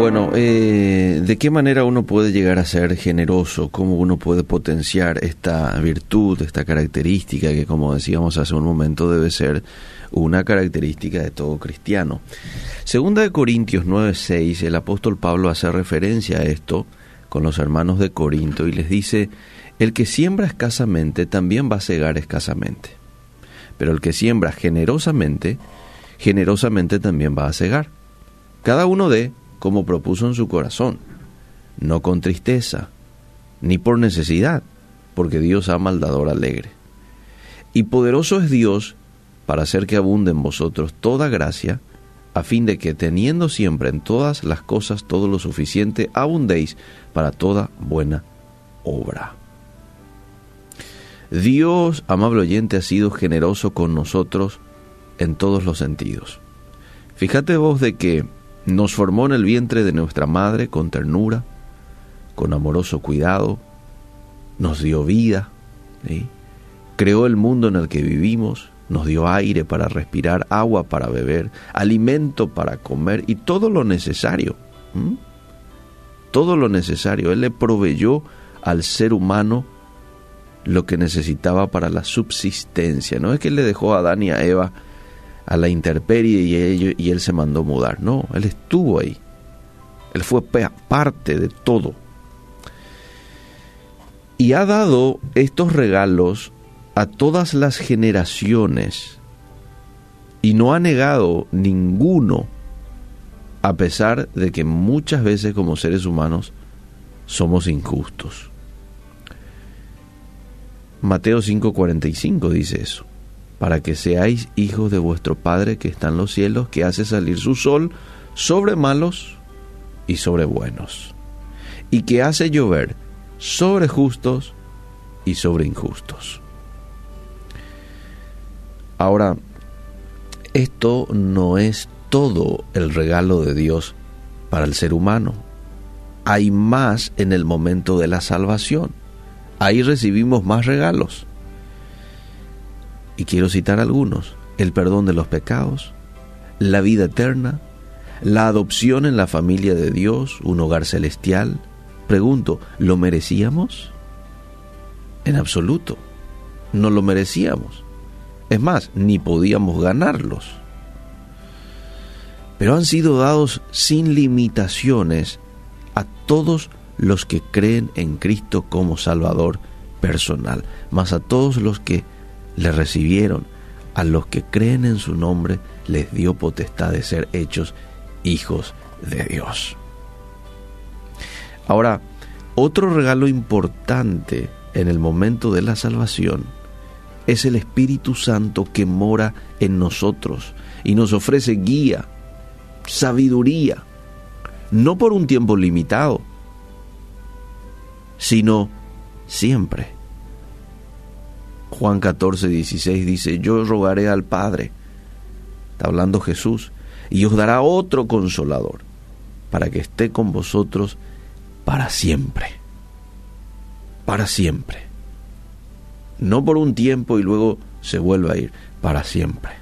Bueno, eh, ¿de qué manera uno puede llegar a ser generoso? ¿Cómo uno puede potenciar esta virtud, esta característica que, como decíamos hace un momento, debe ser una característica de todo cristiano? Segunda de Corintios 9:6, el apóstol Pablo hace referencia a esto con los hermanos de Corinto y les dice, el que siembra escasamente también va a cegar escasamente, pero el que siembra generosamente, generosamente también va a cegar. Cada uno de como propuso en su corazón, no con tristeza, ni por necesidad, porque Dios ama al dador alegre. Y poderoso es Dios para hacer que abunde en vosotros toda gracia, a fin de que teniendo siempre en todas las cosas todo lo suficiente, abundéis para toda buena obra. Dios, amable oyente, ha sido generoso con nosotros en todos los sentidos. Fíjate vos de que nos formó en el vientre de nuestra madre con ternura, con amoroso cuidado, nos dio vida, creó el mundo en el que vivimos, nos dio aire para respirar, agua para beber, alimento para comer y todo lo necesario. Todo lo necesario. Él le proveyó al ser humano lo que necesitaba para la subsistencia. No es que le dejó a Adán y a Eva a la intemperie y, y él se mandó mudar. No, él estuvo ahí. Él fue parte de todo. Y ha dado estos regalos a todas las generaciones y no ha negado ninguno, a pesar de que muchas veces como seres humanos somos injustos. Mateo 5:45 dice eso para que seáis hijos de vuestro Padre que está en los cielos, que hace salir su sol sobre malos y sobre buenos, y que hace llover sobre justos y sobre injustos. Ahora, esto no es todo el regalo de Dios para el ser humano. Hay más en el momento de la salvación. Ahí recibimos más regalos y quiero citar algunos, el perdón de los pecados, la vida eterna, la adopción en la familia de Dios, un hogar celestial. Pregunto, ¿lo merecíamos? En absoluto, no lo merecíamos. Es más, ni podíamos ganarlos. Pero han sido dados sin limitaciones a todos los que creen en Cristo como Salvador personal, más a todos los que le recibieron. A los que creen en su nombre les dio potestad de ser hechos hijos de Dios. Ahora, otro regalo importante en el momento de la salvación es el Espíritu Santo que mora en nosotros y nos ofrece guía, sabiduría, no por un tiempo limitado, sino siempre. Juan 14, 16 dice, yo rogaré al Padre, está hablando Jesús, y os dará otro consolador, para que esté con vosotros para siempre, para siempre. No por un tiempo y luego se vuelve a ir, para siempre.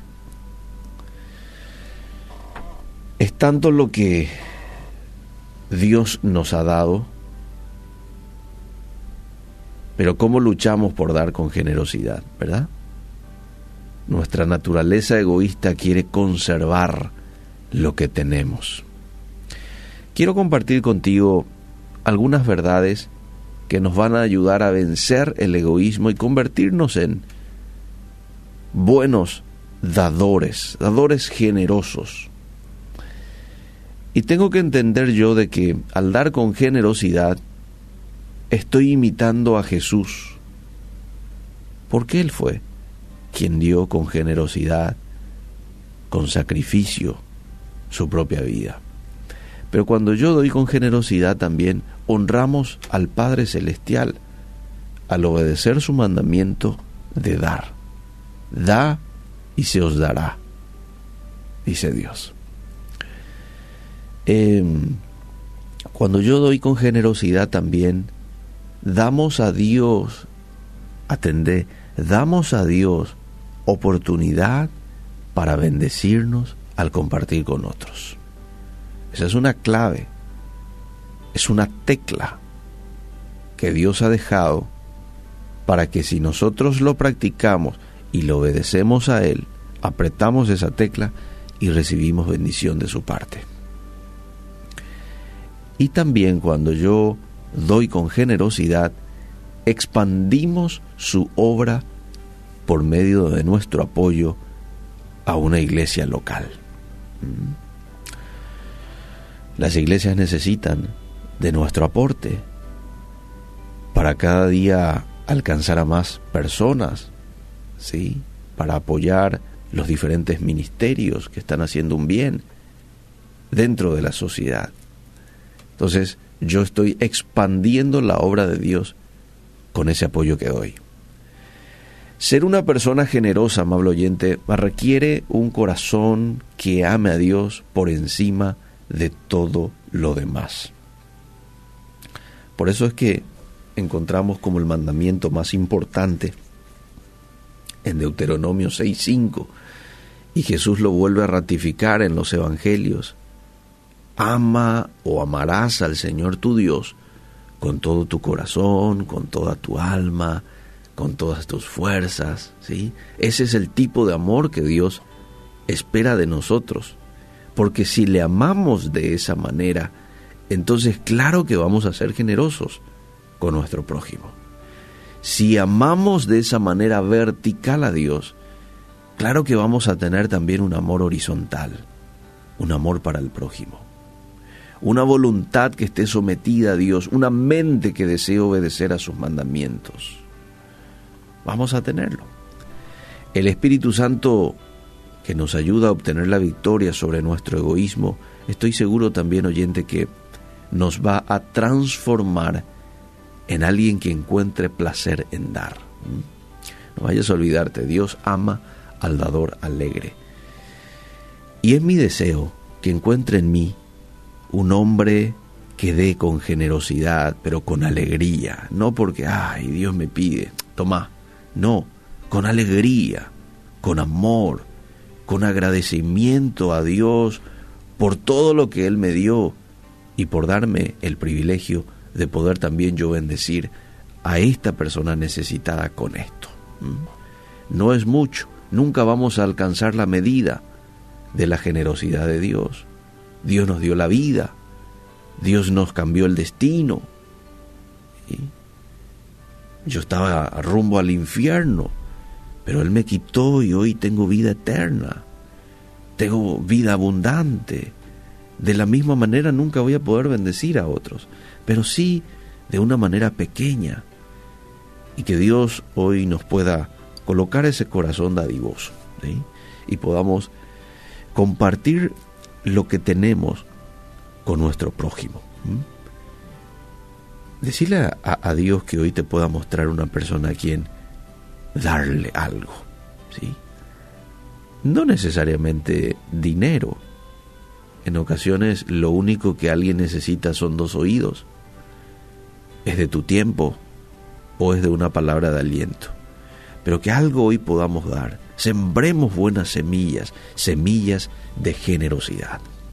Es tanto lo que Dios nos ha dado, pero ¿cómo luchamos por dar con generosidad, verdad? Nuestra naturaleza egoísta quiere conservar lo que tenemos. Quiero compartir contigo algunas verdades que nos van a ayudar a vencer el egoísmo y convertirnos en buenos dadores, dadores generosos. Y tengo que entender yo de que al dar con generosidad estoy imitando a Jesús, porque Él fue quien dio con generosidad, con sacrificio, su propia vida. Pero cuando yo doy con generosidad también honramos al Padre Celestial al obedecer su mandamiento de dar. Da y se os dará, dice Dios. Em, cuando yo doy con generosidad también, damos a Dios, atendé, damos a Dios oportunidad para bendecirnos al compartir con otros. Esa es una clave es una tecla que Dios ha dejado para que si nosotros lo practicamos y lo obedecemos a Él, apretamos esa tecla y recibimos bendición de su parte. Y también cuando yo doy con generosidad, expandimos su obra por medio de nuestro apoyo a una iglesia local. ¿Mm? Las iglesias necesitan de nuestro aporte para cada día alcanzar a más personas, ¿sí? Para apoyar los diferentes ministerios que están haciendo un bien dentro de la sociedad. Entonces, yo estoy expandiendo la obra de Dios con ese apoyo que doy. Ser una persona generosa, amable oyente, requiere un corazón que ame a Dios por encima de todo lo demás. Por eso es que encontramos como el mandamiento más importante en Deuteronomio 6.5 y Jesús lo vuelve a ratificar en los evangelios. Ama o amarás al Señor tu Dios con todo tu corazón, con toda tu alma, con todas tus fuerzas, ¿sí? Ese es el tipo de amor que Dios espera de nosotros. Porque si le amamos de esa manera, entonces claro que vamos a ser generosos con nuestro prójimo. Si amamos de esa manera vertical a Dios, claro que vamos a tener también un amor horizontal, un amor para el prójimo, una voluntad que esté sometida a Dios, una mente que desee obedecer a sus mandamientos vamos a tenerlo. El Espíritu Santo que nos ayuda a obtener la victoria sobre nuestro egoísmo, estoy seguro también, oyente, que nos va a transformar en alguien que encuentre placer en dar. ¿Mm? No vayas a olvidarte, Dios ama al dador alegre. Y es mi deseo que encuentre en mí un hombre que dé con generosidad, pero con alegría, no porque, ay, Dios me pide, toma, no, con alegría, con amor, con agradecimiento a Dios por todo lo que Él me dio y por darme el privilegio de poder también yo bendecir a esta persona necesitada con esto. ¿Mm? No es mucho, nunca vamos a alcanzar la medida de la generosidad de Dios. Dios nos dio la vida, Dios nos cambió el destino. Yo estaba rumbo al infierno, pero Él me quitó y hoy tengo vida eterna. Tengo vida abundante. De la misma manera nunca voy a poder bendecir a otros, pero sí de una manera pequeña. Y que Dios hoy nos pueda colocar ese corazón dadivoso y podamos compartir lo que tenemos con nuestro prójimo. Decirle a, Dios que hoy te pueda mostrar una persona a quien darle algo, ¿sí? No necesariamente dinero. En ocasiones lo único que alguien necesita son dos oídos. Es de tu tiempo o es de una palabra de aliento. Pero que algo hoy podamos dar. Sembremos buenas semillas, semillas de generosidad.